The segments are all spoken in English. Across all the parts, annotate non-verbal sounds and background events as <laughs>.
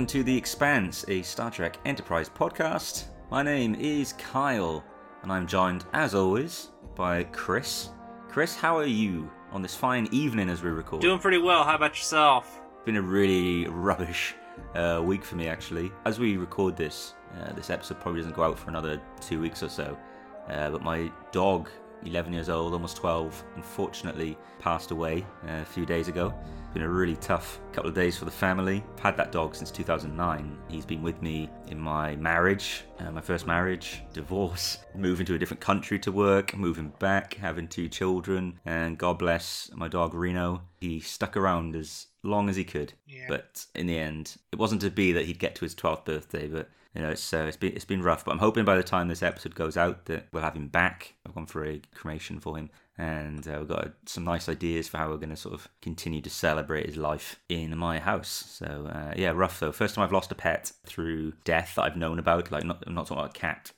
Welcome to The Expanse, a Star Trek Enterprise podcast. My name is Kyle, and I'm joined, as always, by Kris. Kris, how are you on this fine evening as we record? Doing pretty well. How about yourself? It's been a really rubbish uh, week for me, actually. As we record this, uh, this episode probably doesn't go out for another two weeks or so. Uh, but my dog, 11 years old, almost 12, unfortunately passed away uh, a few days ago. It's been a really tough couple of days for the family. I've had that dog since 2009. He's been with me in my marriage, uh, my first marriage, divorce, moving to a different country to work, moving back, having two children, and God bless my dog Reno. He stuck around as long as he could. Yeah. But in the end, it wasn't to be that he'd get to his 12th birthday, but you know, it's uh, it's been it's been rough. But I'm hoping by the time this episode goes out that we'll have him back. I've gone for a cremation for him, and uh, we've got some nice ideas for how we're going to sort of continue to celebrate his life in my house. So uh, yeah, rough though. First time I've lost a pet through death that I've known about. Like not I'm not talking about a cat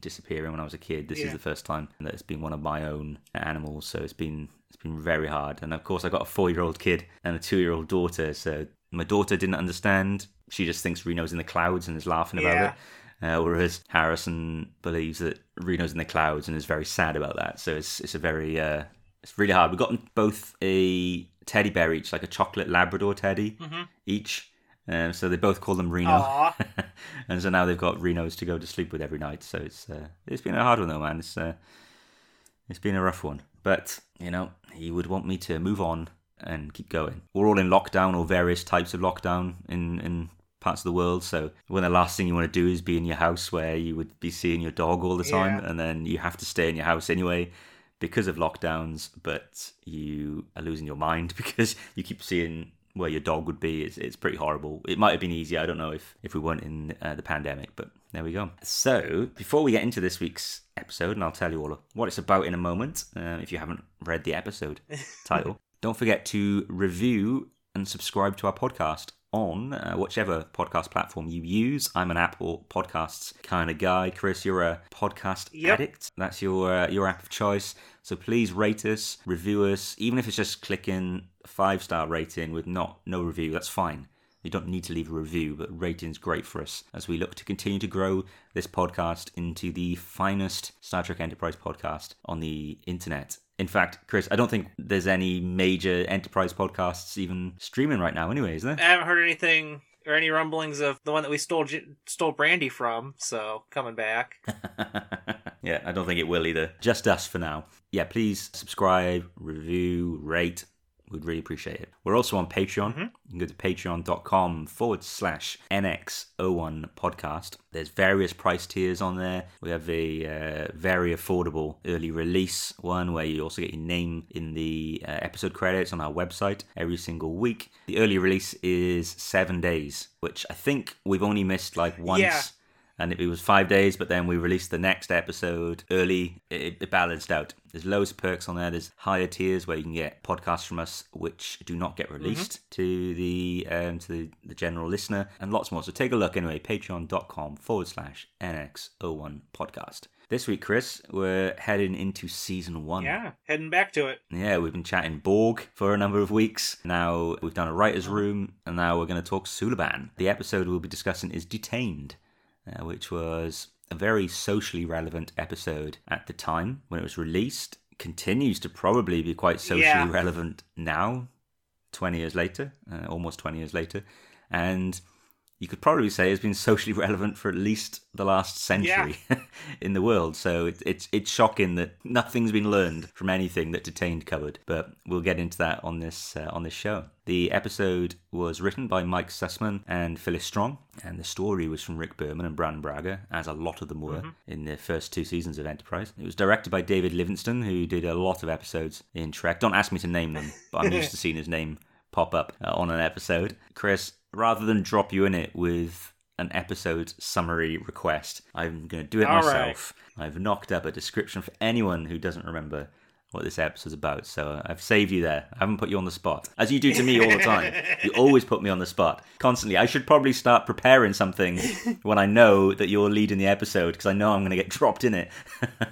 disappearing when I was a kid. This is the first time that it's been one of my own animals. So it's been it's been very hard. And of course, I got a four year old kid and a two year old daughter. So my daughter didn't understand. She just thinks Reno's in the clouds and is laughing about Yeah. it. Uh, whereas Harrison believes that Reno's in the clouds and is very sad about that. So it's it's a very uh, it's really hard. We've got both a teddy bear each, like a chocolate Labrador teddy each. Um, so they both call them Reno, <laughs> and so now they've got Renos to go to sleep with every night. So it's uh, it's been a hard one though, man. It's uh, it's been a rough one. But you know, he would want me to move on and keep going. We're all in lockdown or various types of lockdown in in parts of the world. So when the last thing you want to do is be in your house where you would be seeing your dog all the time, Yeah. and then you have to stay in your house anyway because of lockdowns. But you are losing your mind <laughs> because you keep seeing where your dog would be. It's, it's pretty horrible. It might have been easier. I don't know if if we weren't in uh, the pandemic, but there we go. So before we get into this week's episode, and I'll tell you all what it's about in a moment. Uh, if you haven't read the episode <laughs> title, don't forget to review and subscribe to our podcast on uh, whichever podcast platform you use. I'm an Apple Podcasts kind of guy. Kris, you're a podcast Yep. addict. That's your uh, your app of choice. So please rate us, review us, even if it's just clicking five star rating with not no review. That's fine. You don't need to leave a review, but rating's great for us as we look to continue to grow this podcast into the finest Star Trek Enterprise podcast on the internet. In fact, Kris, I don't think there's any major Enterprise podcasts even streaming right now, anyway, is there? I haven't heard anything or any rumblings of the one that we stole stole Brandy from. So coming back. <laughs> yeah, I don't think it will either. Just us for now. Yeah, please subscribe, review, rate. We'd really appreciate it. We're also on Patreon. You can go to patreon.com forward slash NX01 podcast. There's various price tiers on there. We have a uh, very affordable early release one where you also get your name in the uh, episode credits on our website every single week. The early release is seven days, which I think we've only missed like once Yeah. And it was five days, but then we released the next episode early. It, it balanced out. There's loads of perks on there. There's higher tiers where you can get podcasts from us which do not get released to the um, to the, the general listener, and lots more. So take a look anyway. Patreon.com forward slash NX01 podcast. This week, Kris, we're heading into season one. Yeah, heading back to it. Yeah, we've been chatting Borg for a number of weeks. Now we've done a writer's room, and now we're going to talk Suliban. The episode we'll be discussing is Detained, uh, which was a very socially relevant episode at the time when it was released. Continues to probably be quite socially Yeah. relevant now, 20 years later, uh, almost 20 years later. And you could probably say has been socially <laughs> relevant for at least the last century <laughs> in the world. So it, it's it's shocking that nothing's been learned from anything that Detained covered. But we'll get into that on this uh, on this show. The episode was written by Mike Sussman and Phyllis Strong, and the story was from Rick Berman and Brannon Braga, as a lot of them were mm-hmm. in the first two seasons of Enterprise. It was directed by David Livingston, who did a lot of episodes in Trek. Don't ask me to name them, but I'm used to <laughs> seeing his name pop up uh, on an episode. Kris, rather than drop you in it with an episode summary request, I'm going to do it All myself. Right. I've knocked up a description for anyone who doesn't remember what this episode's about. So I've saved you there. I haven't put you on the spot, as you do to me all the time. <laughs> you always put me on the spot constantly. I should probably start preparing something when I know that you're leading the episode because I know I'm going to get dropped in it.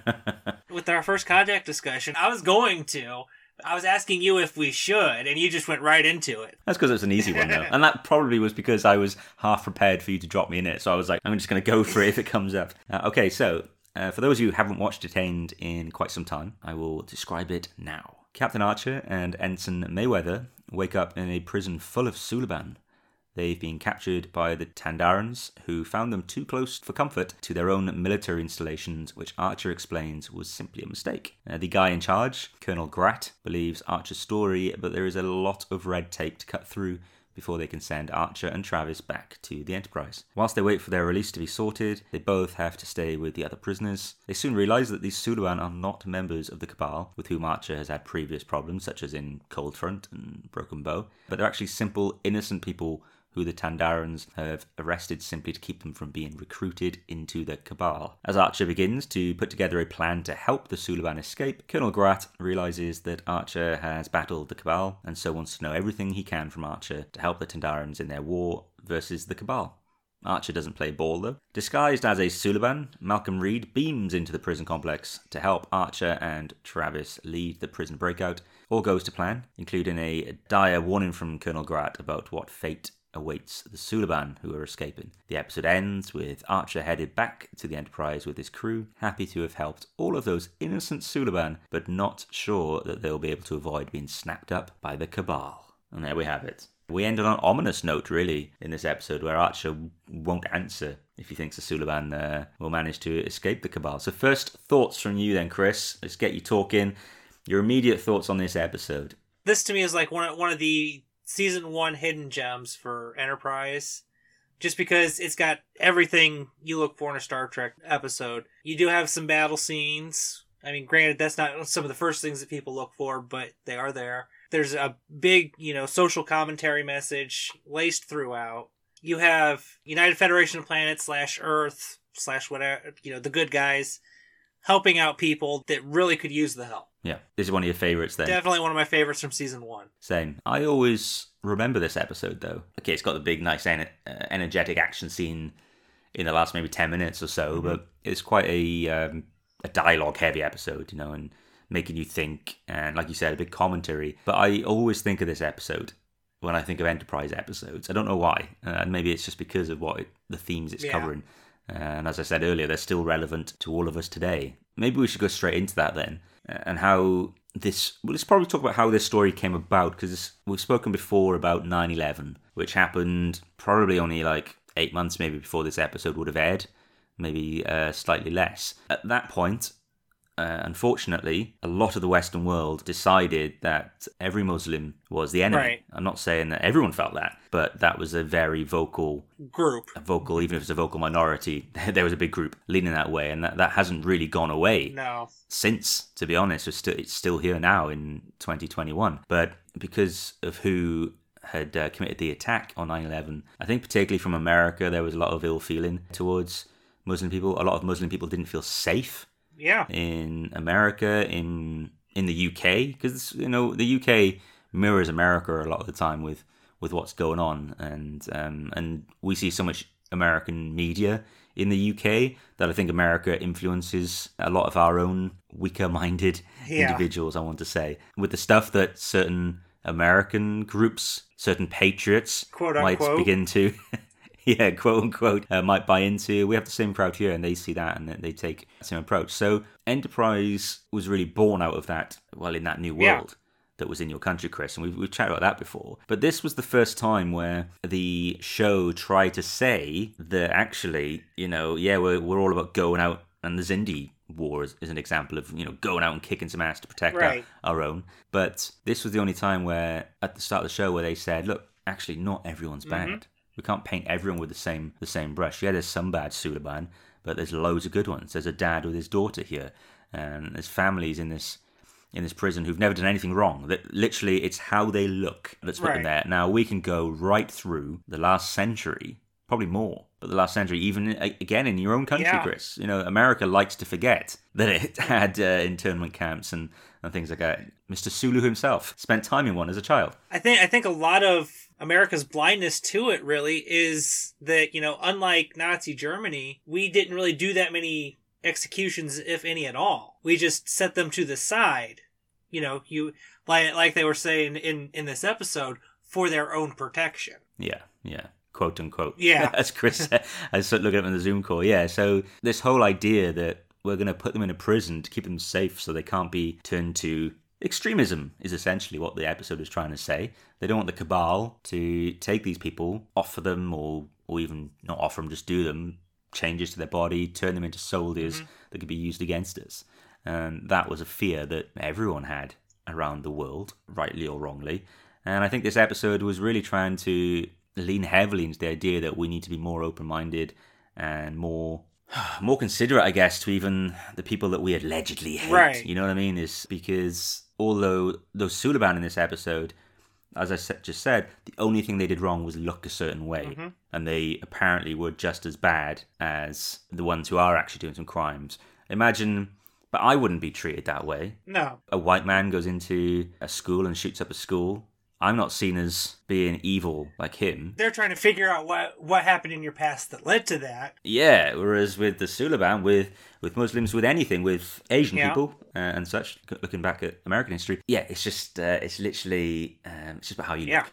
<laughs> With our first contact discussion, I was going to. I was asking you if we should, and you just went right into it. That's because it's an easy one, though. <laughs> and that probably was because I was half prepared for you to drop me in it. So I was like, I'm just going to go for it if it comes up. Uh, okay, so uh, for those of you who haven't watched Detained in quite some time, I will describe it now. Captain Archer and Ensign Mayweather wake up in a prison full of Suliban. They've been captured by the Tandarans, who found them too close for comfort to their own military installations, which Archer explains was simply a mistake. Uh, the guy in charge, Colonel Grat, believes Archer's story, but there is a lot of red tape to cut through before they can send Archer and Travis back to the Enterprise. Whilst they wait for their release to be sorted, they both have to stay with the other prisoners. They soon realize that these Suliban are not members of the Cabal, with whom Archer has had previous problems, such as in Cold Front and Broken Bow, but they're actually simple, innocent people who the Tandarans have arrested simply to keep them from being recruited into the Cabal. As Archer begins to put together a plan to help the Suliban escape, Colonel Grat realizes that Archer has battled the Cabal and so wants to know everything he can from Archer to help the Tandarans in their war versus the Cabal. Archer doesn't play ball though. Disguised as a Suliban, Malcolm Reed beams into the prison complex to help Archer and Travis lead the prison breakout. All goes to plan, including a dire warning from Colonel Grat about what fate awaits the Suliban who are escaping. The episode ends with Archer headed back to the Enterprise with his crew, happy to have helped all of those innocent Suliban, but not sure that they'll be able to avoid being snapped up by the Cabal. And there we have it. We end on an ominous note, really, in this episode where Archer won't answer if he thinks the Suliban uh, will manage to escape the Cabal. So, first thoughts from you, then, Kris. Let's get you talking. Your immediate thoughts on this episode. This to me is like one of, one of the season one hidden gems for Enterprise. Just because it's got everything you look for in a Star Trek episode. You do have some battle scenes. I mean, granted, that's not some of the first things that people look for, but they are there. There's a big, you know, social commentary message laced throughout. You have United Federation of Planets slash Earth slash whatever, you know, the good guys helping out people that really could use the help. Yeah, this is one of your favorites then. Definitely one of my favorites from season one. Same. I always remember this episode though. Okay, it's got the big, nice, uh, energetic action scene in the last maybe ten minutes or so, mm-hmm. but it's quite a um, a dialogue heavy episode, you know, and making you think, and like you said, a big commentary. But I always think of this episode when I think of Enterprise episodes. I don't know why, uh, and maybe it's just because of what it, the themes it's yeah. covering. And as I said earlier, they're still relevant to all of us today. Maybe we should go straight into that then, and how this. Well, let's probably talk about how this story came about because we've spoken before about 9 11, which happened probably only like eight months maybe before this episode would have aired, maybe uh, slightly less. At that point, uh, unfortunately, a lot of the Western world decided that every Muslim was the enemy. Right. I'm not saying that everyone felt that, but that was a very vocal group. A vocal, even if it's a vocal minority, <laughs> there was a big group leaning that way, and that, that hasn't really gone away. No. Since, to be honest, it's still, it's still here now in 2021. But because of who had uh, committed the attack on 9 11, I think particularly from America, there was a lot of ill feeling towards Muslim people. A lot of Muslim people didn't feel safe yeah. In America, in in the UK, because you know the UK mirrors America a lot of the time with with what's going on, and um, and we see so much American media in the UK that I think America influences a lot of our own weaker-minded yeah. individuals. I want to say with the stuff that certain American groups, certain patriots Quote, might begin to <laughs> <laughs> yeah, quote unquote, uh, might buy into. We have the same crowd here, and they see that and they take the same approach. So Enterprise was really born out of that. Well, in that new world. that was in your country, Kris, and we've, we've chatted about that before. But this was the first time where the show tried to say that actually, you know, yeah, we're, we're all about going out, and the Xindi war is, is an example of, you know, going out and kicking some ass to protect Right. our, our own. But this was the only time where, at the start of the show, where they said, look, actually, not everyone's bad. We can't paint everyone with the same the same brush. Yeah, there's some bad Suliban, but there's loads of good ones. There's a dad with his daughter here, and there's families in this in this prison who've never done anything wrong. That literally, it's how they look that's put them there. Now we can go right through the last century, probably more, but the last century, even again in your own country, Yeah. Kris. You know, America likes to forget <laughs> that it had uh, internment camps and, and things like that. Mr. Sulu himself spent time in one as a child. I think I think a lot of America's blindness to it really is that you know, unlike Nazi Germany, we didn't really do that many executions, if any at all. We just set them to the side. You know, you like like they were saying in in this episode for their own protection. Yeah, yeah. Quote unquote. Yeah. <laughs> As Kris said, I was looking at him in the Zoom call. Yeah. So this whole idea that we're going to put them in a prison to keep them safe so they can't be turned to extremism is essentially what the episode is trying to say. They don't want the cabal to take these people, offer them, or or even not offer them, just do them changes to their body, turn them into soldiers mm-hmm. that could be used against us. And that was a fear that everyone had around the world, rightly or wrongly. And I think this episode was really trying to lean heavily into the idea that we need to be more open minded and more <sighs> more considerate, I guess, to even the people that we allegedly hate. Right. You know what I mean? Is because although those Suliban in this episode, as I just said, the only thing they did wrong was look a certain way, mm-hmm. and they apparently were just as bad as the ones who are actually doing some crimes. Imagine, but I wouldn't be treated that way. No, a white man goes into a school and shoots up a school, I'm not seen as being evil like him. they're trying to figure out what what happened in your past that led to that. Yeah, whereas with the Suliban, with with Muslims, with anything, with Asian Yeah. people uh, and such, looking back at American history, yeah, it's just uh, it's literally um, it's just about how you Yeah. look.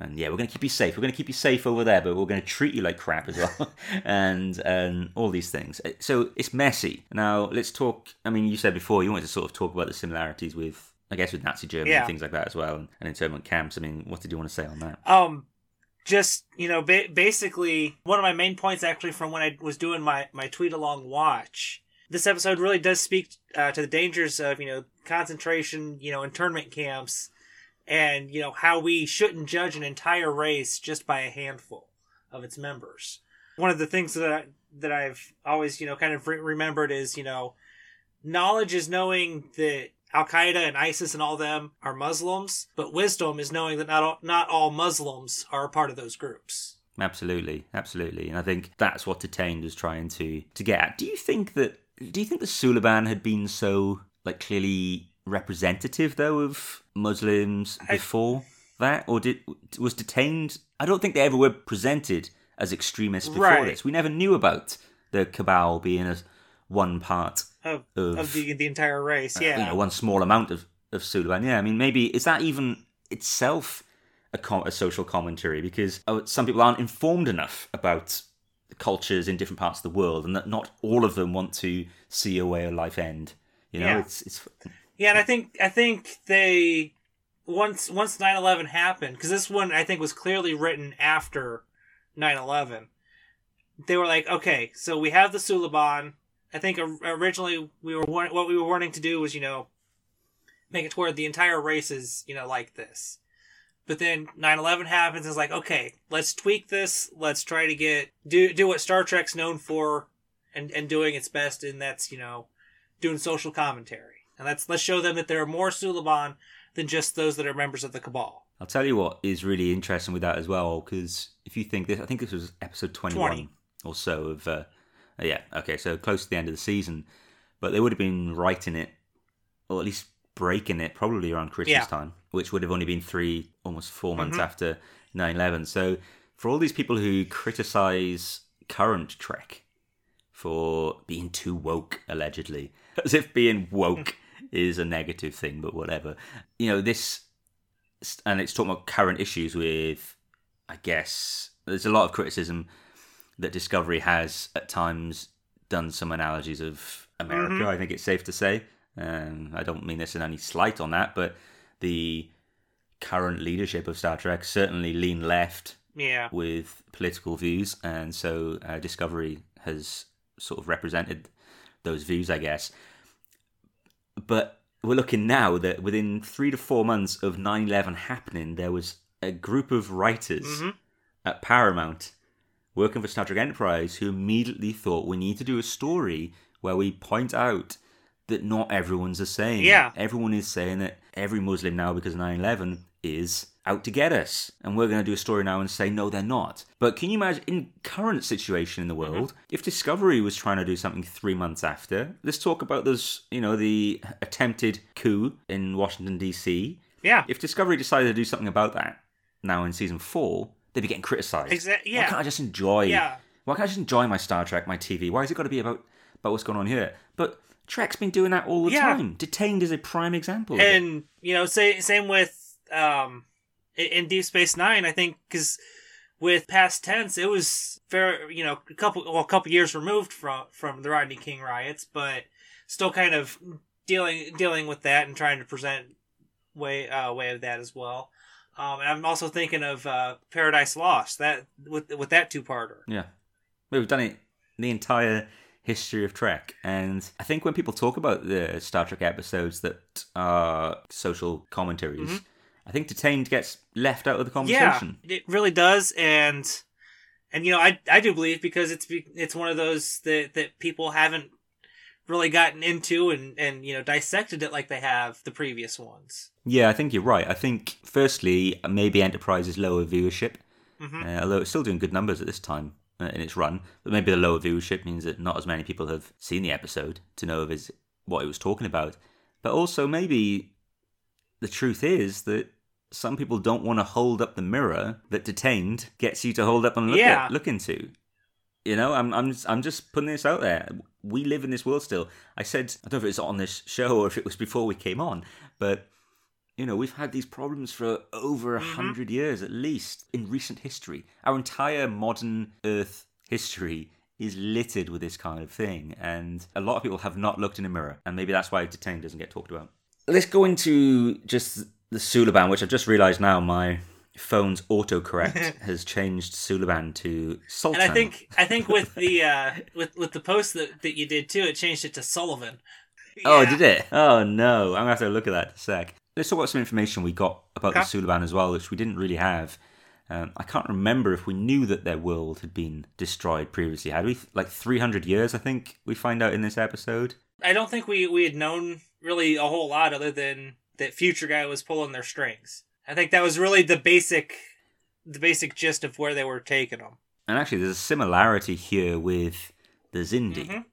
And yeah, we're going to keep you safe. We're going to keep you safe over there, but we're going to treat you like crap as well, <laughs> and and all these things. Uh, So it's messy. Now let's talk. I mean, you said before you wanted to sort of talk about the similarities with, I guess, with Nazi Germany Yeah. and things like that as well, and, and internment camps. I mean, what did you want to say on that? Um, just you know, ba- basically, one of my main points actually from when I was doing my my tweet along watch. This episode really does speak uh, to the dangers of you know concentration, you know, internment camps, and you know how we shouldn't judge an entire race just by a handful of its members. One of the things that I, that I've always you know kind of re- remembered is you know knowledge is knowing that Al Qaeda and ISIS and all them are Muslims, but wisdom is knowing that not all, not all Muslims are a part of those groups. Absolutely, absolutely, and I think that's what Detained was trying to to get at. Do you think that? Do you think the Suliban had been so like clearly representative though of Muslims I- before that, or did was Detained? I don't think they ever were presented as extremists before Right. this. We never knew about the cabal being as one part Of, of, of the the entire race, uh, yeah. you know, one small amount of of Suliban. Yeah, I mean, maybe is that even itself a, com- a social commentary because uh, some people aren't informed enough about the cultures in different parts of the world, and that not all of them want to see a way of life end. You know, Yeah. it's it's Yeah, and I think I think they once once 9/11 happened because this one I think was clearly written after 9/11. They were like, okay, so we have the Suliban. I think originally we were what we were wanting to do was you know make it to where the entire race is you know like this. But then 9/11 happens. And it's like, okay, let's tweak this. Let's try to get do do what Star Trek's known for, and and doing its best, and that's you know doing social commentary. And let's let's show them that there are more Suliban than just those that are members of the Cabal. I'll tell you what is really interesting with that as well, because if you think this, I think this was episode 21 20. or so of, uh, yeah, okay, so close to the end of the season, but they would have been writing it, or at least breaking it, probably around Christmas Yeah. time, which would have only been three, almost 4 months Mhm. after 9 11. So for all these people who criticize current Trek for being too woke, allegedly, <laughs> as if being woke <laughs> is a negative thing, but whatever. You know, this and it's talking about current issues with, I guess, there's a lot of criticism that Discovery has at times done some analogies of America. Mhm. I think it's safe to say. Um, I don't mean this in any slight on that, but the current leadership of Star Trek certainly lean left Yeah. with political views, and so uh, Discovery has sort of represented those views, I guess. But we're looking now that within three to four months of 9 11 happening, there was a group of writers Mhm. at Paramount working for Star Trek Enterprise who immediately thought we need to do a story where we point out that not everyone's the same. Yeah. Everyone is saying that every Muslim now, because of 9 11, is out to get us. And we're going to do a story now and say, no, they're not. But can you imagine, in current situation in the mm-hmm. world, if Discovery was trying to do something three months after, let's talk about those, you know, the attempted coup in Washington, D.C. Yeah. If Discovery decided to do something about that now in season four, they'd be getting criticised. Exa- Why yeah. can't I just enjoy? Yeah. Why can't I just enjoy my Star Trek, my TV? Why has it got to be about about what's going on here? But Trek's been doing that all the Yeah. time. Detained is a prime example. and you know say, same with um in- in deep space nine i think because with past tense it was fair you know a couple well a couple years removed from from the rodney king riots but still kind of dealing dealing with that and trying to present way uh way of that as well um and i'm also thinking of uh paradise lost that with with that two-parter Yeah. We've done it the entire history of Trek. And I think when people talk about the Star Trek episodes that are social commentaries, Mhm. I think Detained gets left out of the conversation. Yeah, it really does, and and you know I I do believe because it's it's one of those that that people haven't really gotten into and and you know dissected it like they have the previous ones. Yeah, I think you're right. I think, firstly, maybe Enterprise's lower viewership, Mhm. uh, although it's still doing good numbers at this time uh, in its run, but maybe the lower viewership means that not as many people have seen the episode to know of his, what he was talking about. But also, maybe the truth is that some people don't want to hold up the mirror that Detained gets you to hold up and look, Yeah. at, look into. You know, I'm, I'm, I'm just putting this out there. We live in this world still. I said, I don't know if it's on this show or if it was before we came on, but you know, we've had these problems for over a Mhm. hundred years at least in recent history. Our entire modern Earth history is littered with this kind of thing, and a lot of people have not looked in a mirror, and maybe that's why Detained doesn't get talked about. Let's go into just the Suliban, which I've just realised now my phone's autocorrect <laughs> has changed Suliban to Sultan. And I think I think with the uh with with the post that that you did too, it changed it to Sullivan. Oh, did it? Oh no, I'm gonna have to look at that in a sec. Let's talk about some information we got about the Suliban as well, which we didn't really have. Um, I can't remember if we knew that their world had been destroyed previously. Had we? Like 300 years, I think we find out in this episode. I don't think we we had known really a whole lot other than that future guy was pulling their strings. I think that was really the basic the basic gist of where they were taking them. And actually, there's a similarity here with the Xindi, Mhm.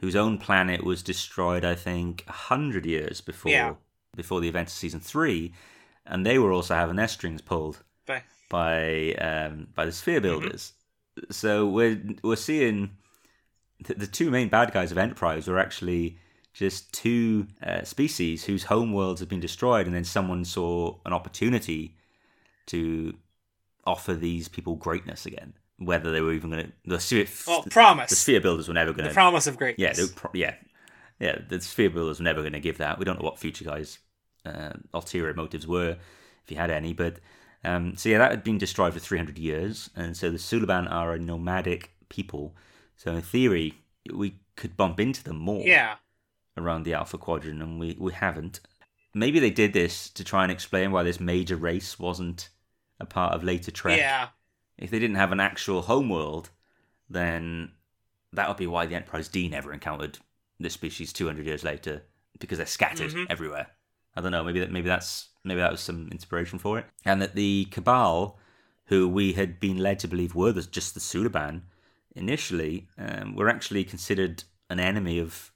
whose own planet was destroyed, I think, 100 years before Yeah. Before the events of season three, and they were also having their strings pulled. By um, by the sphere Mm-hmm. builders. So we're we're seeing the, the two main bad guys of Enterprise were actually just two uh, species whose homeworlds have been destroyed, and then someone saw an opportunity to offer these people greatness again. Whether they were even going to the sphere, well, promise the sphere builders were never going to promise of greatness. were pro- yeah, yeah. The sphere builders were never going to give that. We don't know what future guys' uh, ulterior motives were, if he had any. But um, so yeah, that had been destroyed for 300 years, and so the Suliban are a nomadic people. So in theory, we could bump into them more yeah. around the Alpha Quadrant, and we we haven't. Maybe they did this to try and explain why this major race wasn't a part of later Trek Yeah. if they didn't have an actual homeworld, then that would be why the Enterprise D never encountered this species 200 years later because they're scattered Mhm. everywhere. I don't know. Maybe that maybe that's maybe that was some inspiration for it. And that the Cabal, who we had been led to believe were the, just the Suliban initially, um, were actually considered an enemy of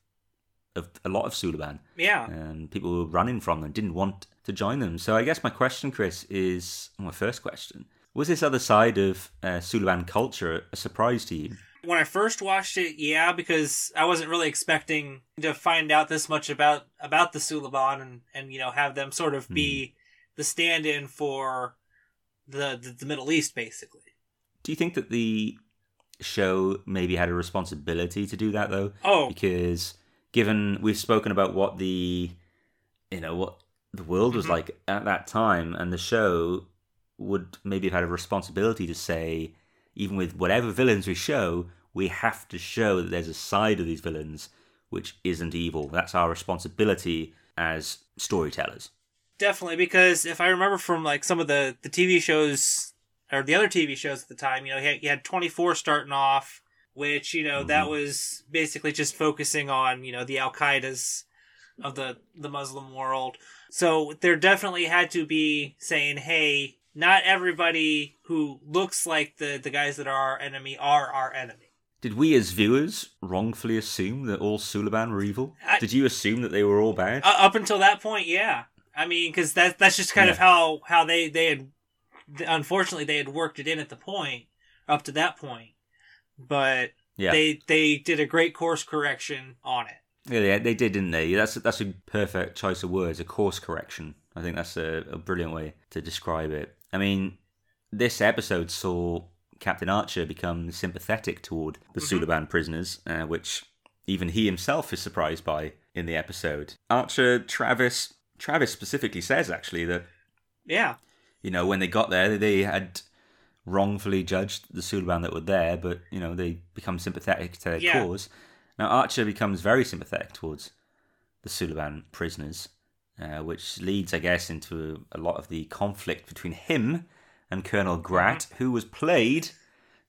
of a lot of Suliban Yeah. and people were running from them didn't want to join them. So I guess my question, Kris, is my first question: Was this other side of uh, Suliban culture a surprise to you? When I first watched it, yeah, because I wasn't really expecting to find out this much about about the Suliban and and you know have them sort of be the stand-in for the, the the Middle East, basically. Do you think that the show maybe had a responsibility to do that though? Oh, Because given we've spoken about what the you know what the world was Mhm. like at that time, and the show would maybe have had a responsibility to say, even with whatever villains we show, we have to show that there's a side of these villains which isn't evil. That's our responsibility as storytellers. Definitely, because if I remember from like some of the the TV shows or the other TV shows at the time, you know, you had, had 24 starting off, which you know that Mhm. was basically just focusing on you know the Al Qaeda's of the the Muslim world. So there definitely had to be saying, hey, not everybody who looks like the the guys that are our enemy are our enemy. Did we as viewers wrongfully assume that all Suliban were evil? I- Did you assume that they were all bad? Uh, up until that point, yeah. I mean, because that that's just kind of how how they they had. Unfortunately, they had worked it in at the point up to that point, but yeah. they they did a great course correction on it. Yeah, they, they did, didn't they? That's that's a perfect choice of words, a course correction. I think that's a, a brilliant way to describe it. I mean, this episode saw Captain Archer become sympathetic toward the Mhm. Suliban prisoners, uh, which even he himself is surprised by in the episode. Archer, Travis, Travis specifically says actually that Yeah, you know when they got there they had wrongfully judged the Suliban that were there, but you know they become sympathetic to their Yeah. cause. Now Archer becomes very sympathetic towards the Suliban prisoners, uh, which leads, I guess, into a lot of the conflict between him and Colonel Grat, who was played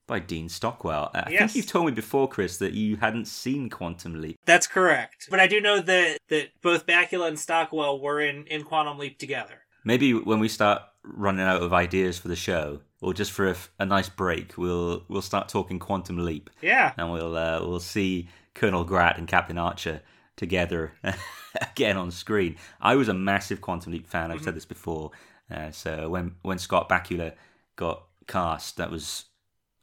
by Dean Stockwell. Uh, I Yes. think you've told me before, Kris, that you hadn't seen Quantum Leap. that's correct. But I do know that that both Bakula and Stockwell were in in Quantum Leap together. Maybe when we start running out of ideas for the show, or just for a nice break, we'll we'll start talking Quantum Leap. Yeah, and we'll uh, we'll see Colonel Grat and Captain Archer together <laughs> again on screen. I was a massive Quantum Leap fan. I've Mm-hmm. said this before. Uh, so when when Scott Bakula got cast, that was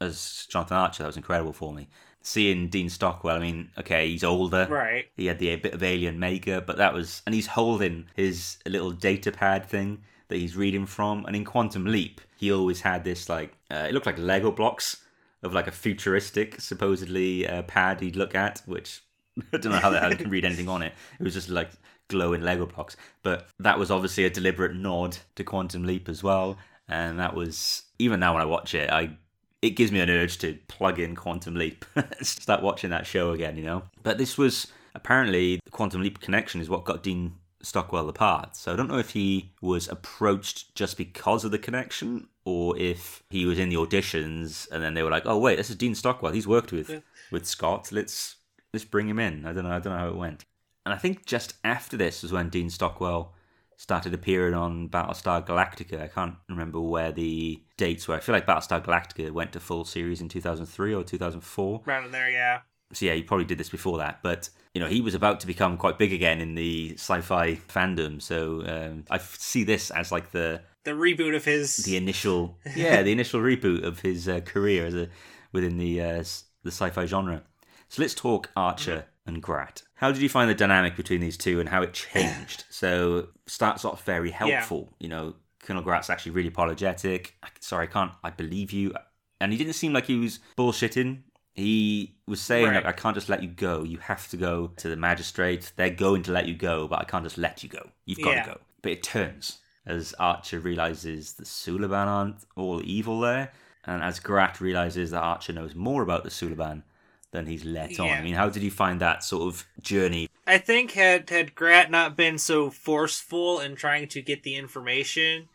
as Jonathan Archer. That was incredible for me. Seeing Dean Stockwell, I mean, okay, he's older. right. He had the a bit of alien makeup, but that was, and he's holding his little data pad thing that he's reading from. And in Quantum Leap, he always had this like, uh, it looked like Lego blocks of like a futuristic, supposedly uh, pad he'd look at, which <laughs> I don't know how how you can <laughs> read anything on it. It was just like glowing Lego blocks, but that was obviously a deliberate nod to Quantum Leap as well. And that was even now when I watch it, I it gives me an urge to plug in Quantum Leap, <laughs> start watching that show again, you know. But this was apparently the Quantum Leap connection is what got Dean Stockwell the part. So I don't know if he was approached just because of the connection, or if he was in the auditions and then they were like, "Oh wait, this is Dean Stockwell. He's worked with Yeah. with Scott. Let's let's bring him in." I don't know. I don't know how it went. And I think just after this was when Dean Stockwell started appearing on Battlestar Galactica. I can't remember where the dates were. I feel like Battlestar Galactica went to full series in 2003 or 2004. Around there, yeah. So yeah, he probably did this before that. But you know, he was about to become quite big again in the sci-fi fandom. So um, I see this as like the The reboot of his. the initial yeah the initial reboot of his uh, career as a within the uh, the sci-fi genre. So let's talk Archer and Grat. How did you find the dynamic between these two and how it changed? <clears throat> so starts off very helpful. You know, Colonel Grat's actually really apologetic. I- Sorry, I can't. I believe you. And he didn't seem like he was bullshitting. He was saying, Right. like, I can't just let you go. You have to go to the magistrate. They're going to let you go, but I can't just let you go. You've got Yeah. to go. But it turns as Archer realizes the Suliban aren't all evil there, and as Grat realizes that Archer knows more about the Suliban than he's let on. I mean, how did you find that sort of journey? I think had had Grat not been so forceful in trying to get the information,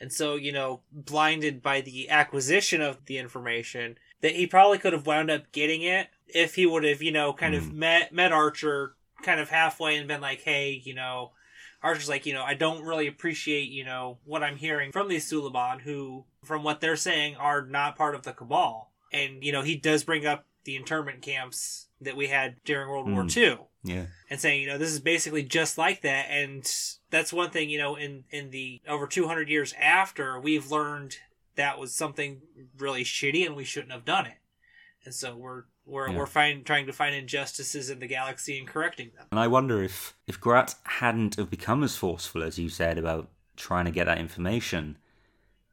and so you know blinded by the acquisition of the information, that he probably could have wound up getting it if he would have you know kind of hmm. met met Archer kind of halfway and been like, hey, you know. Archer's like, you know, I don't really appreciate, you know, what I'm hearing from these Suliban, who, from what they're saying, are not part of the Cabal. And, you know, he does bring up the internment camps that we had during World War Mm. II Yeah. and saying, you know, this is basically just like that. And that's one thing, you know, in, in the over 200 years after, we've learned that was something really shitty and we shouldn't have done it. And so we're, we're, Yeah. we're find, trying to find injustices in the galaxy and correcting them. And I wonder if if Grat hadn't have become as forceful as you said about trying to get that information,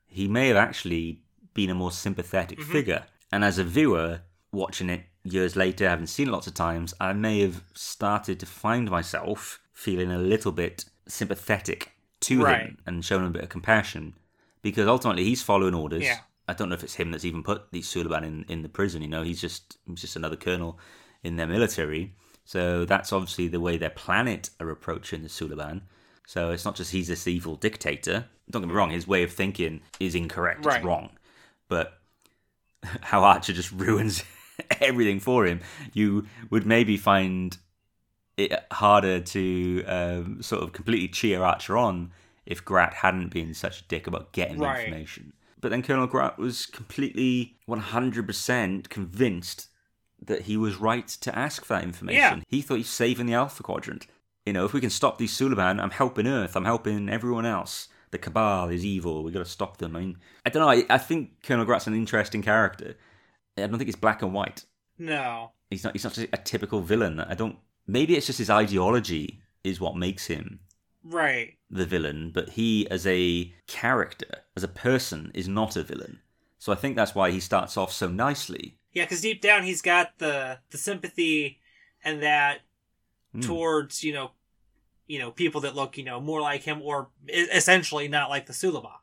he may have actually been a more sympathetic Mhm. figure. And as a viewer watching it years later, having seen it lots of times, I may have started to find myself feeling a little bit sympathetic to Right. him and showing him a bit of compassion because ultimately he's following orders. Yeah. I don't know if it's him that's even put these Suliban in, in the prison. You know, he's just he's just another colonel in their military. So that's obviously the way their planet are approaching the Suliban. So it's not just he's this evil dictator. Don't get me wrong, his way of thinking is incorrect. Right. It's wrong. But <laughs> how Archer just <laughs> ruins <laughs> everything for him, you would maybe find it harder to um, sort of completely cheer Archer on if Grat hadn't been such a dick about getting the information. But then Colonel Grat was completely 100% convinced that he was right to ask for that information. Yeah. He thought he's saving the Alpha Quadrant. You know, if we can stop these Suliban, I'm helping Earth, I'm helping everyone else. The Cabal is evil, we got to stop them. I mean, I don't know, I, I think Colonel Grat's an interesting character. I don't think it's black and white No. he's not he's not a typical villain. I don't maybe it's just his ideology is what makes him Right. the villain, but he as a character, as a person, is not a villain. So I think that's why he starts off so nicely. Yeah, because deep down he's got the the sympathy and that Hmm. towards you know, you know people that look you know more like him or essentially not like the Sulaba,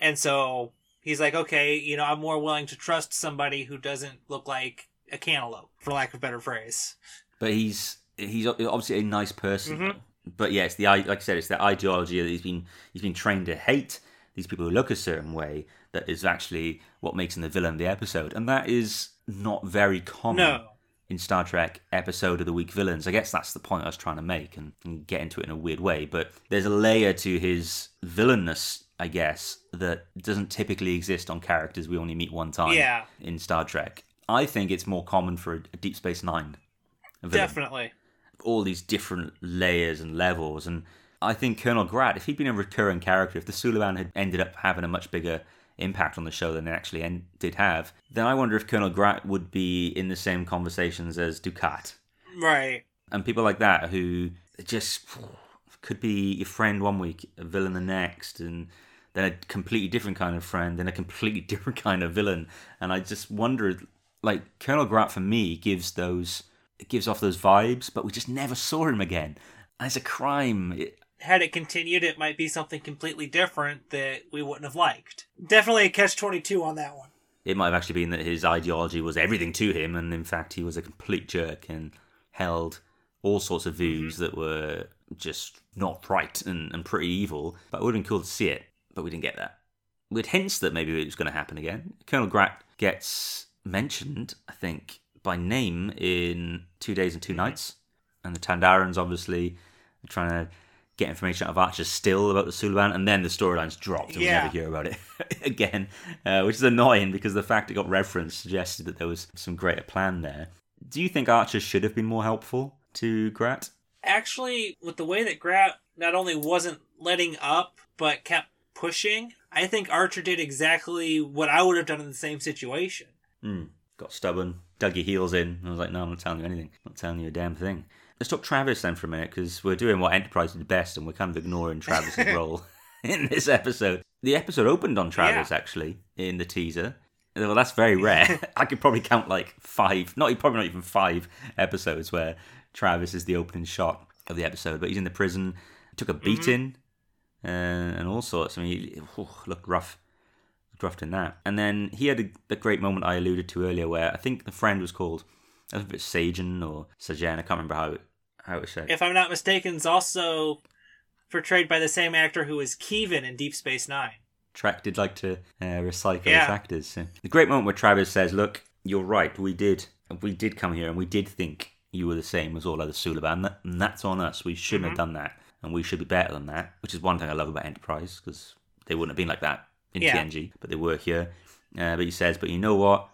and so he's like, okay, you know, I'm more willing to trust somebody who doesn't look like a cantaloupe, for lack of a better phrase. But he's he's obviously a nice person. Mhm. But yes, the like I said, it's the ideology that he's been he's been trained to hate these people who look a certain way. That is actually what makes him the villain of the episode, and that is not very common. No. in Star Trek episode of the week villains. I guess that's the point I was trying to make and, and get into it in a weird way. But there's a layer to his villainness, I guess, that doesn't typically exist on characters we only meet one time Yeah. in Star Trek. I think it's more common for a, Deep Space Nine. villain Definitely. all these different layers and levels. And I think Colonel Grat, if he'd been a recurring character, if the Suliban had ended up having a much bigger impact on the show than it actually did have, then I wonder if Colonel Grat would be in the same conversations as Dukat Right. and people like that who just could be your friend one week, a villain the next, and then a completely different kind of friend, then a completely <laughs> different kind of villain. And I just wondered, like Colonel Grant for me gives those, gives off those vibes, but we just never saw him again. And it's a crime. It, Had it continued, it might be something completely different that we wouldn't have liked. Definitely a catch twenty two on that one. it might have actually been that his ideology was everything to him, and in fact he was a complete jerk and held all sorts of views mm-hmm. that were just not right and, and pretty evil. But it would have been cool to see it, but we didn't get that. We had hints that maybe it was going to happen again. Colonel Grat gets mentioned, I think, by name in Two Days and 2 Nights, and the Tandarans obviously are trying to get information out of Archer still about the Suliban, and then the storylines dropped and Yeah. we never hear about it <laughs> again, uh, which is annoying because the fact it got referenced suggested that there was some greater plan there. Do you think Archer should have been more helpful to Grat? Actually, with the way that Grat not only wasn't letting up, but kept pushing, I think Archer did exactly what I would have done in the same situation. Hmm. Got stubborn, dug your heels in, and I was like, no, I'm not telling you anything. I'm not telling you a damn thing. Let's talk Travis then for a minute, because we're doing what Enterprise did best, and we're kind of ignoring Travis's <laughs> role <laughs> in this episode. The episode opened on Travis, Yeah. actually, in the teaser. Well, that's very rare. <laughs> I could probably count like five, not probably not even five episodes where Travis is the opening shot of the episode, but he's in the prison, took a beating, uh, and all sorts. I mean, he oh, looked rough roughed in that. And then he had a, the great moment I alluded to earlier where I think the friend was called, I don't know if it's Sajan or Sajan, I can't remember how it, how it was said. If I'm not mistaken, is also portrayed by the same actor who was Keevan in Deep Space Nine. Trek did like to uh, recycle Yeah. his actors. So. The great moment where Travis says, "Look, you're right. We did, we did come here, and we did think you were the same as all other Suliban, that- and that's on us. We shouldn't have done that, and we should be better than that." Which is one thing I love about Enterprise because they wouldn't have been like that in Yeah. TNG, but they were here. Uh, but he says, "But you know what?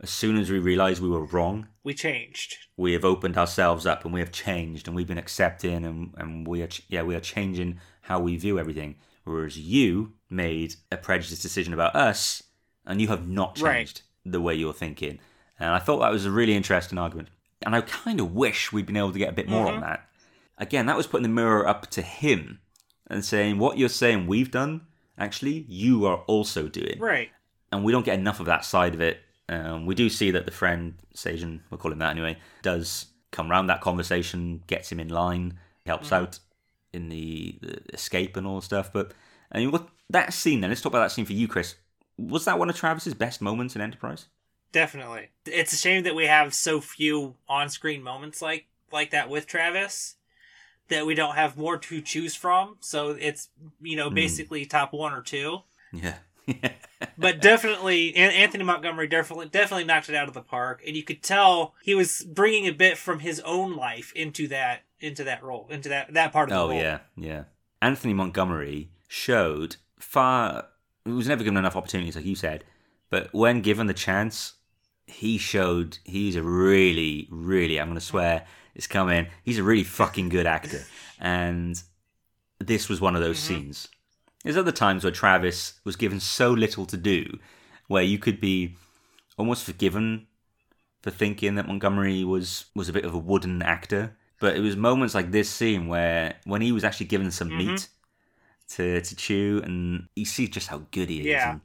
As soon as we realised we were wrong, We changed. we have opened ourselves up and we have changed and we've been accepting and, and we are ch- yeah we are changing how we view everything whereas you made a prejudiced decision about us and you have not Right. changed the way you're thinking and i thought that was a really interesting argument and i kind of wish we'd been able to get a bit more on that again that was putting the mirror up to him and saying what you're saying we've done actually you are also doing Right. and we don't get enough of that side of it. Um, we do see that the friend Sajan, we'll call him that anyway, does come round that conversation, gets him in line, helps out in the, the escape and all the stuff. But I mean, what that scene then? Let's talk about that scene for you, Kris. Was that one of Travis's best moments in Enterprise? Definitely. It's a shame that we have so few on-screen moments like like that with Travis that we don't have more to choose from. So it's you know hmm. basically top one or two. Yeah. <laughs> but definitely Anthony Montgomery definitely definitely knocked it out of the park, and you could tell he was bringing a bit from his own life into that into that role into that that part of the Oh role. yeah, yeah. Anthony Montgomery showed far. He was never given enough opportunities, like you said, but when given the chance, he showed he's a really, really. I'm going to swear it's coming. He's a really fucking good actor, and this was one of those mm-hmm. scenes. There's other times where Travis was given so little to do, where you could be almost forgiven for thinking that Montgomery was was a bit of a wooden actor. But it was moments like this scene where when he was actually given some mm-hmm. meat to to chew, and you see just how good he is. Yeah. And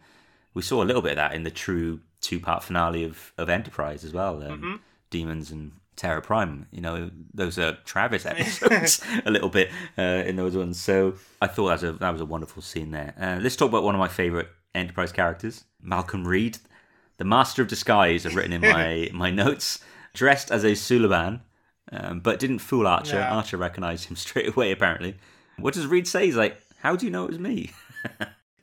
we saw a little bit of that in the true two part finale of of Enterprise as well. Um, Demons and Terra Prime. You know, those are Travis <laughs> episodes <laughs> a little bit uh, in those ones. So I thought that was a that was a wonderful scene there. Uh, let's talk about one of my favorite Enterprise characters, Malcolm Reed, the master of disguise. I've written in my <laughs> my notes, dressed as a Suliban, um, but didn't fool Archer. Yeah. Archer recognized him straight away. Apparently, what does Reed say? He's like, "How do you know it was me?"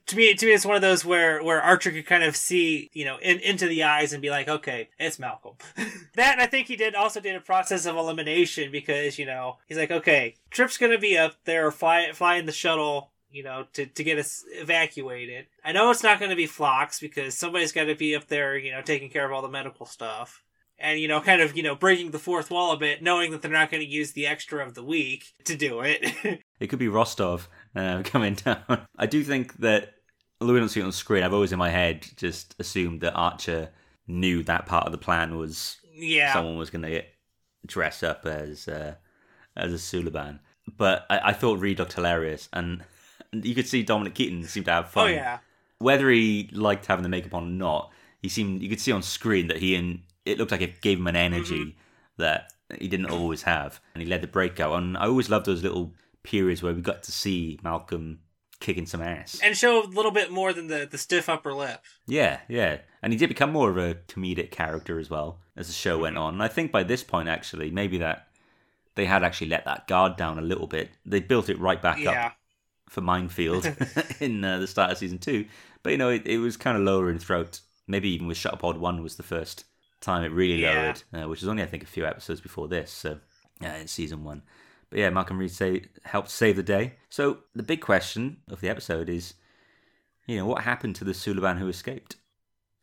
To me, to me, it's one of those where where Archer could kind of see, you know, in, into the eyes and be like, okay, it's Malcolm. <laughs> that I think he did also did a process of elimination because you know he's like, okay, Trip's gonna be up there flying the shuttle, you know, to to get us evacuated. I know it's not gonna be Phlox because somebody's got to be up there, you know, taking care of all the medical stuff. And you know, kind of you know, breaking the fourth wall a bit, knowing that they're not going to use the extra of the week to do it. <laughs> It could be Rostov uh, <laughs> coming down. I do think that, although we don't see it on screen, I've always in my head just assumed that Archer knew that part of the plan was yeah, someone was going to dress up as uh, as a Suliban. But I, I thought Reed looked hilarious, and you could see Dominic Keating seemed to have fun. oh fun. yeah, Whether he liked having the makeup on or not, he seemed you could see on screen that he and it looked like it gave him an energy Mm-hmm. that he didn't always have, and he led the breakout. And I always loved those little periods where we got to see Malcolm kicking some ass. and show a little bit more than the the stiff upper lip. Yeah, yeah. And he did become more of a comedic character as well as the show went on. And I think by this point, actually, maybe that they had actually let that guard down a little bit. They built it right back Yeah. up for Minefield <laughs> <laughs> in uh, the start of season two. But, you know, it, it was kind of lowering throat. Maybe even with Shuttlepod 1 was the first time it really Yeah. lowered, uh, which was only, I think, a few episodes before this. So, yeah, in season one. But yeah, Malcolm Reed say, helped save the day. So the big question of the episode is, you know, what happened to the Suliban who escaped?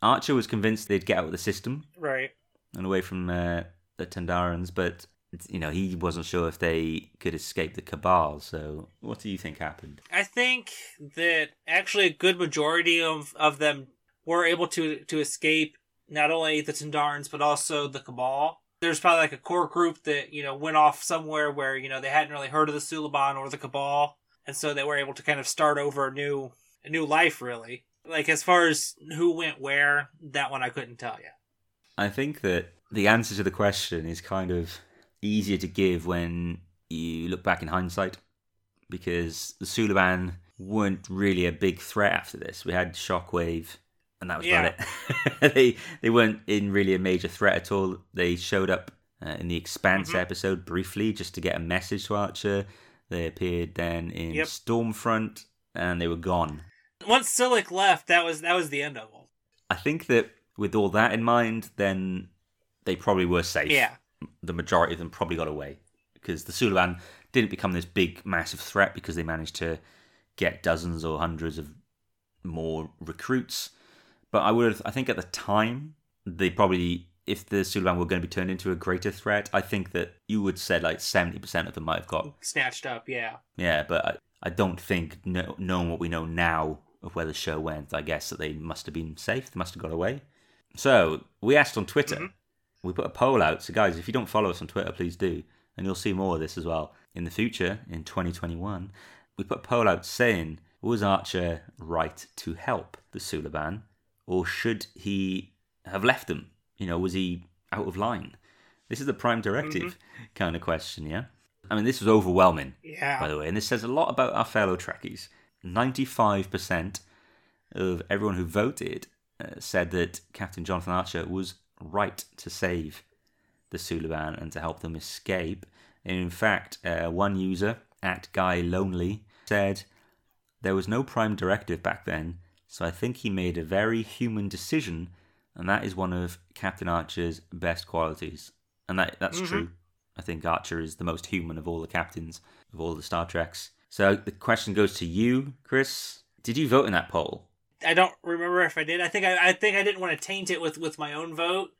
Archer was convinced they'd get out of the system Right. and away from uh, the Tandarans, but you know he wasn't sure if they could escape the Cabal. So, what do you think happened? I think that actually a good majority of, of them were able to to escape not only the Tandarans but also the Cabal. There's probably like a core group that you know went off somewhere where you know they hadn't really heard of the Suliban or the Cabal, and so they were able to kind of start over a new a new life. Really, like as far as who went where, that one I couldn't tell you. I think that the answer to the question is kind of easier to give when you look back in hindsight, because the Suliban weren't really a big threat after this. We had Shockwave, and that was about it. <laughs> they they weren't in really a major threat at all. They showed up uh, in the Expanse Mhm. episode briefly just to get a message to Archer. They appeared then in Yep. Stormfront, and they were gone. Once Silik left, that was that was the end of them. I think that with all that in mind, then they probably were safe. Yeah. The majority of them probably got away because the Suliban didn't become this big, massive threat because they managed to get dozens or hundreds of more recruits. But I would, I think at the time, they probably, if the Suliban were going to be turned into a greater threat, I think that you would say like seventy percent of them might have got Snatched up, yeah. yeah, but I, I don't think, no, knowing what we know now of where the show went, I guess that they must have been safe. They must have got away. So we asked on Twitter. Mhm. We put a poll out. So guys, if you don't follow us on Twitter, please do, and you'll see more of this as well in the future in 2021. We put a poll out saying, was Archer right to help the Suliban, or should he have left them? You know, was he out of line? This is the prime directive kind of question, yeah. I mean, this was overwhelming, Yeah. by the way, and this says a lot about our fellow Trekkies. 95% of everyone who voted uh, said that Captain Jonathan Archer was right to save the Suliban and to help them escape. And in fact, uh, one user, at Guy Lonely, said there was no prime directive back then, so I think he made a very human decision, and that is one of Captain Archer's best qualities. And that that's Mhm. true. I think Archer is the most human of all the captains of all the Star Treks. So the question goes to you, Kris. Did you vote in that poll? I don't remember if I did. I think I, I think I didn't want to taint it with with my own vote.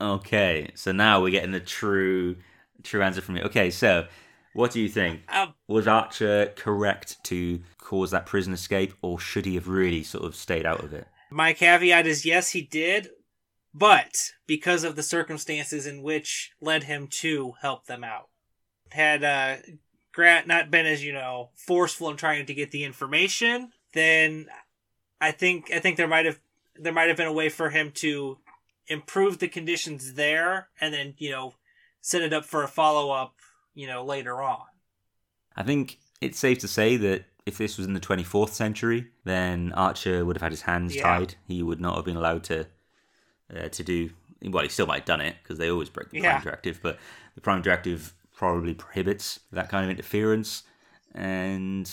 Okay, so now we're getting the true true answer from you. Okay, so what do you think? Um, Was Archer correct to cause that prison escape, or should he have really sort of stayed out of it? my caveat is yes, he did, but because of the circumstances in which led him to help them out. Had uh, Grat not been as you know forceful in trying to get the information, then I think I think there might have there might have been a way for him to improve the conditions there, and then you know set it up for a follow up, you know, later on. I think it's safe to say that if this was in the 24th century, then Archer would have had his hands Yeah. tied. He would not have been allowed to uh, to do. Well, he still might have done it because they always break the Yeah. Prime Directive, but the Prime Directive probably prohibits that kind of interference. And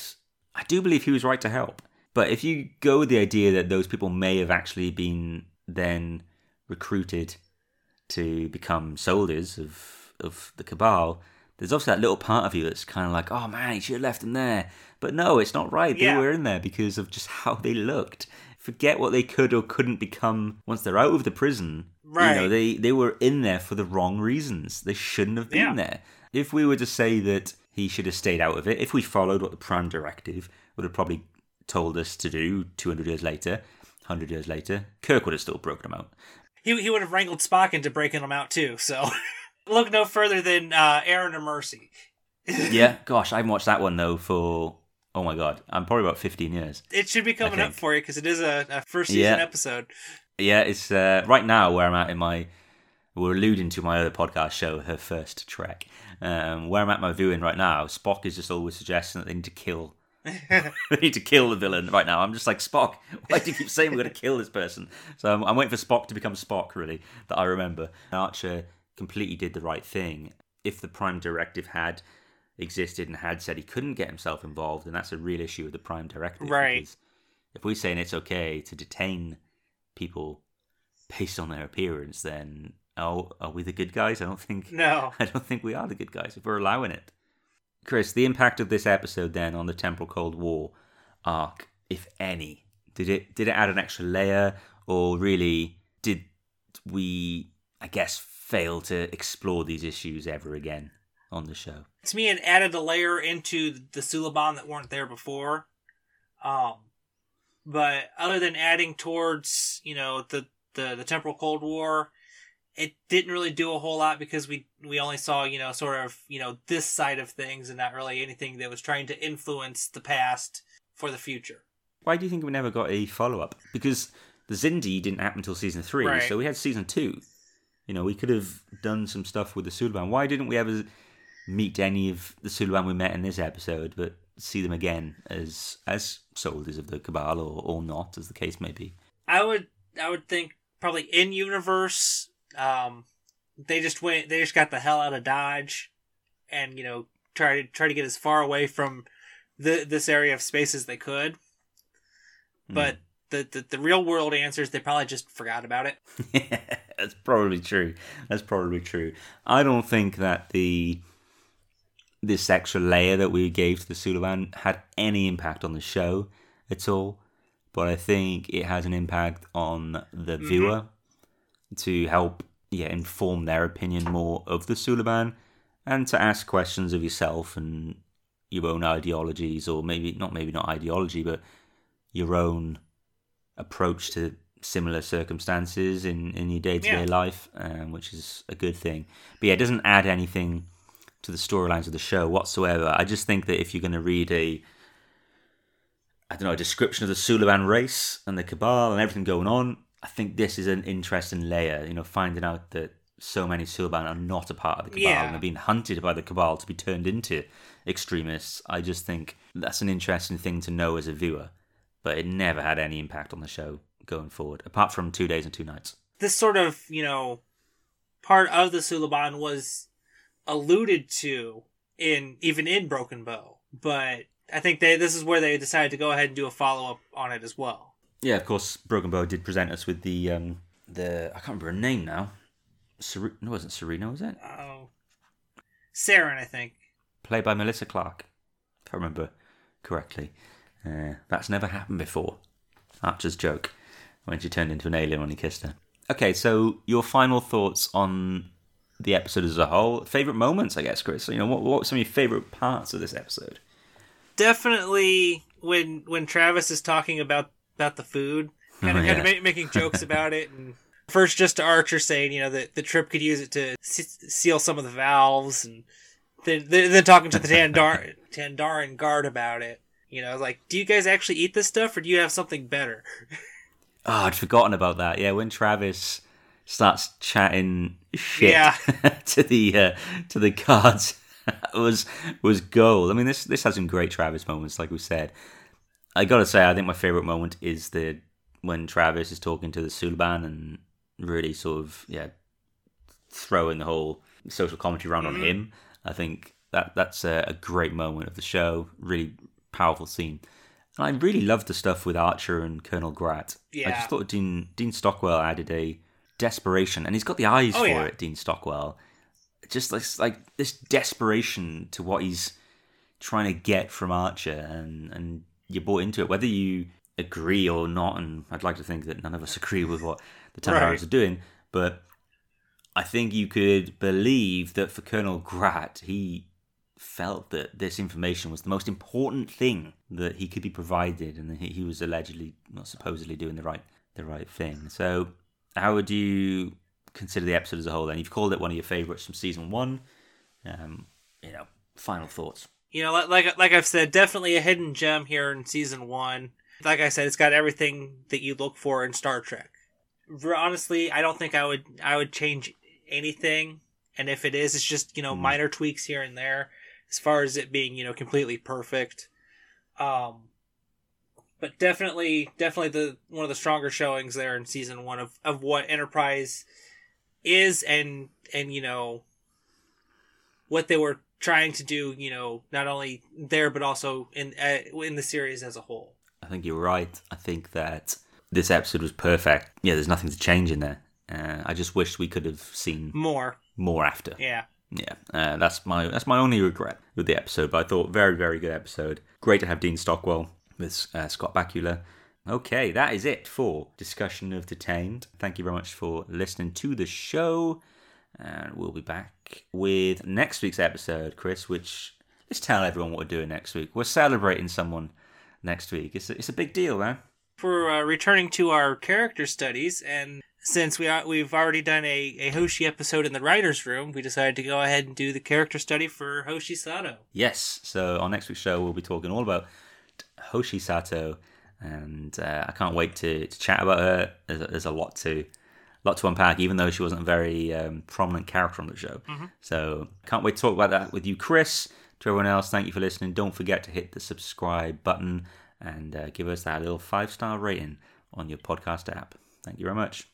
I do believe he was right to help. But if you go with the idea that those people may have actually been then recruited to become soldiers of of the Cabal, there's also that little part of you that's kind of like, oh man, he should have left them there. But no, it's not right. They Yeah. were in there because of just how they looked. Forget what they could or couldn't become once they're out of the prison. Right. You know, they, they were in there for the wrong reasons. They shouldn't have been Yeah. there. If we were to say that he should have stayed out of it, if we followed what the Prime Directive would have probably told us to do 200 years later, 100 years later, Kirk would have still broken them out. He he would have wrangled Spock into breaking them out too. So <laughs> look no further than uh, Errand of Mercy. <laughs> yeah, gosh, I haven't watched that one though for oh my god, I'm probably about 15 years. It should be coming up for you because it is a, a first season Yeah. episode. Yeah, it's uh, right now where I'm at in my. We're alluding to my other podcast show, her first Trek. Um, where I'm at my viewing right now, Spock is just always suggesting that they need to kill. <laughs> <laughs> they need to kill the villain right now. I'm just like Spock. Why do you keep saying we're going to kill this person? So I'm, I'm waiting for Spock to become Spock. Really, that I remember. Archer completely did the right thing. If the Prime Directive had existed and had said he couldn't get himself involved, and that's a real issue with the Prime Directive. Right. because If we're saying it's okay to detain people based on their appearance, then oh, are we the good guys? I don't think. No. <laughs> I don't think we are the good guys if we're allowing it. Kris, the impact of this episode then on the Temporal Cold War arc, if any, did it did it add an extra layer, or really did we, I guess, fail to explore these issues ever again on the show? To me, it added a layer into the Suliban that weren't there before. Um, but other than adding towards you know the the the temporal Cold War, it didn't really do a whole lot because we we only saw you know sort of you know this side of things and not really anything that was trying to influence the past for the future. Why do you think we never got a follow up? Because the Xindi didn't happen until season three, Right. so we had season two. You know, we could have done some stuff with the Suliban. Why didn't we ever meet any of the Suliban we met in this episode, but see them again as as soldiers of the Cabal or, or not, as the case may be? I would I would think probably in universe, um, they just went they just got the hell out of Dodge, and you know try to try to get as far away from the this area of space as they could. But the, the the real world answers they probably just forgot about it. <laughs> Yeah, that's probably true. That's probably true. I don't think that the this extra layer that we gave to the Suliban had any impact on the show at all. But I think it has an impact on the mm-hmm. viewer to help yeah, inform their opinion more of the Suliban and to ask questions of yourself and your own ideologies or maybe not maybe not ideology but your own approach to similar circumstances in, in your day to day life, um, which is a good thing. But yeah, it doesn't add anything to the storylines of the show whatsoever. I just think that if you're going to read a, I don't know, a description of the Suliban race and the Cabal and everything going on, I think this is an interesting layer. You know, finding out that so many Suliban are not a part of the Cabal Yeah. and are being hunted by the Cabal to be turned into extremists. I just think that's an interesting thing to know as a viewer, but it never had any impact on the show going forward, apart from two days and two nights. this sort of you know part of the Suliban was alluded to in even in Broken Bow, but I think they this is where they decided to go ahead and do a follow up on it as well. Yeah, of course, Broken Bow did present us with the um the I can't remember her name now. Ser- no, it wasn't Serena, was it? Oh, Sarin, I think. Played by Melissa Clark, if I remember correctly. Uh, that's never happened before. Archer's joke when she turned into an alien when he kissed her. Okay, so your final thoughts on the episode as a whole. Favorite moments, I guess, Kris. You know, what, what were some of your favorite parts of this episode? Definitely when when Travis is talking about about the food, kind of Oh, kind of ma- making jokes about it, and first just to Archer saying you know that the trip could use it to s- seal some of the valves, and then then, then talking to the <laughs> Tandar Tandaran guard about it. You know, like, do you guys actually eat this stuff, or do you have something better? Oh, <laughs> I'd forgotten about that. Yeah, when Travis starts chatting shit Yeah. <laughs> to the uh, to the cards <laughs> was was gold. I mean, this this has some great Travis moments, like we said. I gotta say, I think my favorite moment is the when Travis is talking to the Suliban and really sort of yeah throwing the whole social commentary around on him. I think that that's a, a great moment of the show. Really powerful scene. And I really loved the stuff with Archer and Colonel Grat. I just thought Dean Dean Stockwell added a desperation, and he's got the eyes Oh, for yeah. it. Dean Stockwell, just like like this desperation to what he's trying to get from Archer, and and you bought into it, whether you agree or not. And I'd like to think that none of us <laughs> agree with what the Templars Right. are doing, but I think you could believe that for Colonel Grat, he felt that this information was the most important thing that he could be provided, and that he was allegedly, not supposedly, doing the right the right thing. So, how would you consider the episode as a whole? Then you've called it one of your favorites from season one. Um, you know, final thoughts. You know, like like, like I've said, definitely a hidden gem here in season one. Like I said, it's got everything that you look for in Star Trek. Honestly, I don't think I would I would change anything, and if it is, it's just you know minor tweaks here and there. As far as it being you know completely perfect, um, but definitely definitely the one of the stronger showings there in season one of of what Enterprise is and and you know what they were trying to do, you know, not only there but also in uh, in the series as a whole. I think you're right. I think that this episode was perfect. Yeah, there's nothing to change in there. Uh, I just wish we could have seen More, more after. yeah. Yeah, uh, that's my that's my only regret with the episode. But I thought very very good episode. Great to have Dean Stockwell with uh, Scott Bakula. Okay, that is it for discussion of Detained. Thank you very much for listening to the show, and we'll be back with next week's episode, Kris. Which let's tell everyone what we're doing next week. We're celebrating someone next week. It's a, it's a big deal, man. We're uh, returning to our character studies, and since we are, we've already done a, a Hoshi episode in the writers' room, we decided to go ahead and do the character study for Hoshi Sato. Yes. So on next week's show, we'll be talking all about Hoshi Sato, and uh, I can't wait to, to chat about her. There's a, there's a lot to lot to unpack, even though she wasn't a very um, prominent character on the show. So can't wait to talk about that with you, Kris. To everyone else, thank you for listening. Don't forget to hit the subscribe button and uh, give us that little five star rating on your podcast app. Thank you very much.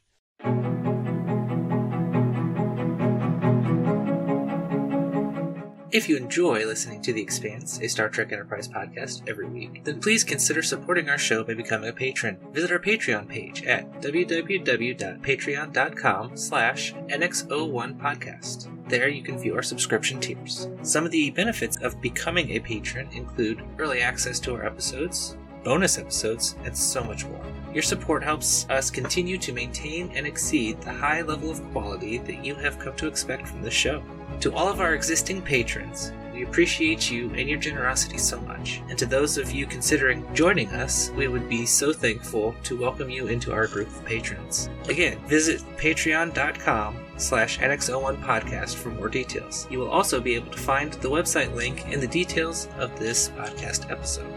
If you enjoy listening to The Expanse, a Star Trek Enterprise podcast every week, then please consider supporting our show by becoming a patron. Visit our Patreon page at www.patreon.com slash NX01podcast. There you can view our subscription tiers. Some of the benefits of becoming a patron include early access to our episodes, bonus episodes, and so much more. Your support helps us continue to maintain and exceed the high level of quality that you have come to expect from this show. To all of our existing patrons, we appreciate you and your generosity so much. And to those of you considering joining us, we would be so thankful to welcome you into our group of patrons. Again, visit patreon.com slash NX01 podcast for more details. You will also be able to find the website link in the details of this podcast episode.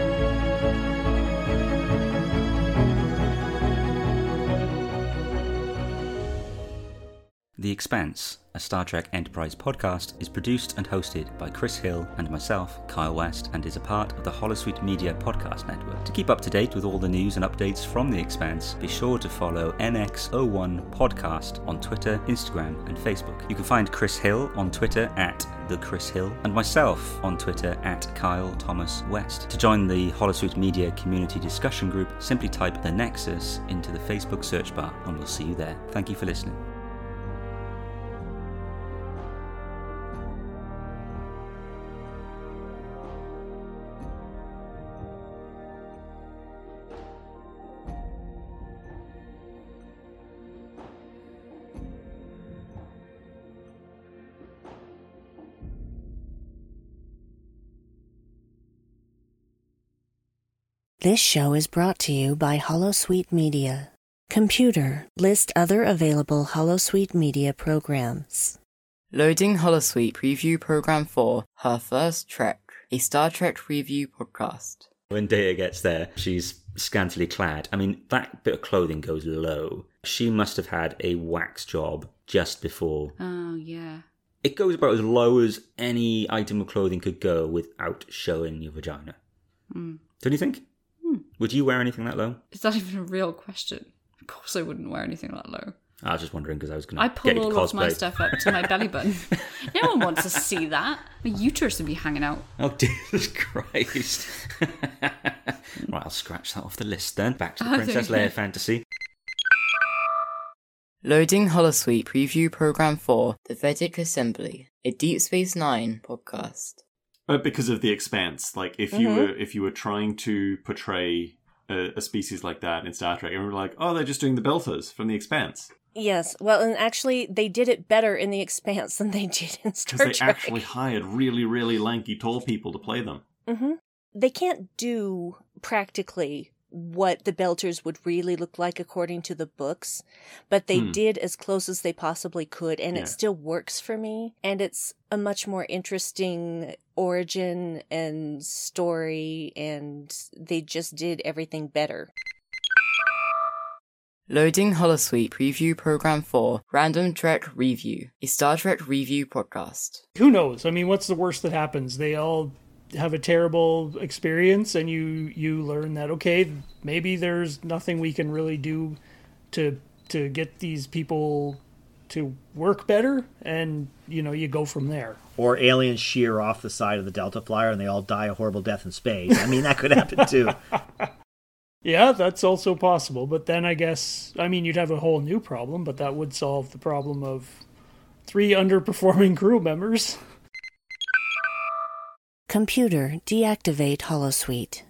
Expanse, a Star Trek Enterprise podcast, is produced and hosted by Kris Hill and myself, Kyle West, and is a part of the Holosuite Media Podcast Network. To keep up to date with all the news and updates from The Expanse, be sure to follow NX01 Podcast on Twitter, Instagram, and Facebook. You can find Kris Hill on Twitter at the Chris Hill, and myself on Twitter at Kyle Thomas West. To join the Holosuite Media Community Discussion Group, simply type the Nexus into the Facebook search bar, and we'll see you there. Thank you for listening. This show is brought to you by Holosuite Media. Computer, list other available Holosuite Media programs. Loading Holosuite Preview Program 4, Her First Trek, a Star Trek review podcast. When Data gets there, she's scantily clad. I mean, that bit of clothing goes low. She must have had a wax job just before. Oh, yeah. It goes about as low as any item of clothing could go without showing your vagina. Hmm. Don't you think? Would you wear anything that low? Is that <laughs> even a real question? Of course I wouldn't wear anything that low. I was just wondering because I was going to. I pull get you to all of my stuff up to my belly button. <laughs> <laughs> no one wants to see that. My uterus would be hanging out. Oh, Jesus Christ. right, I'll scratch that off the list then. Back to the Oh, Princess there you Leia fantasy. Loading Holosuite Preview Program 4, The Vedek Assembly, a Deep Space Nine podcast. Uh, because of the expanse, like if you were if you were trying to portray a, a species like that in Star Trek, and we're like, oh, they're just doing the Belters from the Expanse Yes, well, and actually, they did it better in The Expanse <laughs> than they did in Star Trek. because they actually hired really, really lanky, tall people to play them. hmm They can't do practically what the Belters would really look like according to the books, but they Hmm. did as close as they possibly could, and Yeah. it still works for me. And it's a much more interesting origin and story, and they just did everything better. Loading Holosuite Preview Program 4, Random Trek Review, a Star Trek review podcast. who knows? I mean, what's the worst that happens? They all have a terrible experience, and you you learn that okay, maybe there's nothing we can really do to to get these people to work better, and you know you go from there. or aliens shear off the side of the Delta Flyer and they all die a horrible death in space. I mean, that could happen <laughs> too. Yeah, that's also possible. But then I guess I mean you'd have a whole new problem, but that would solve the problem of three underperforming crew members. Computer, deactivate Holosuite.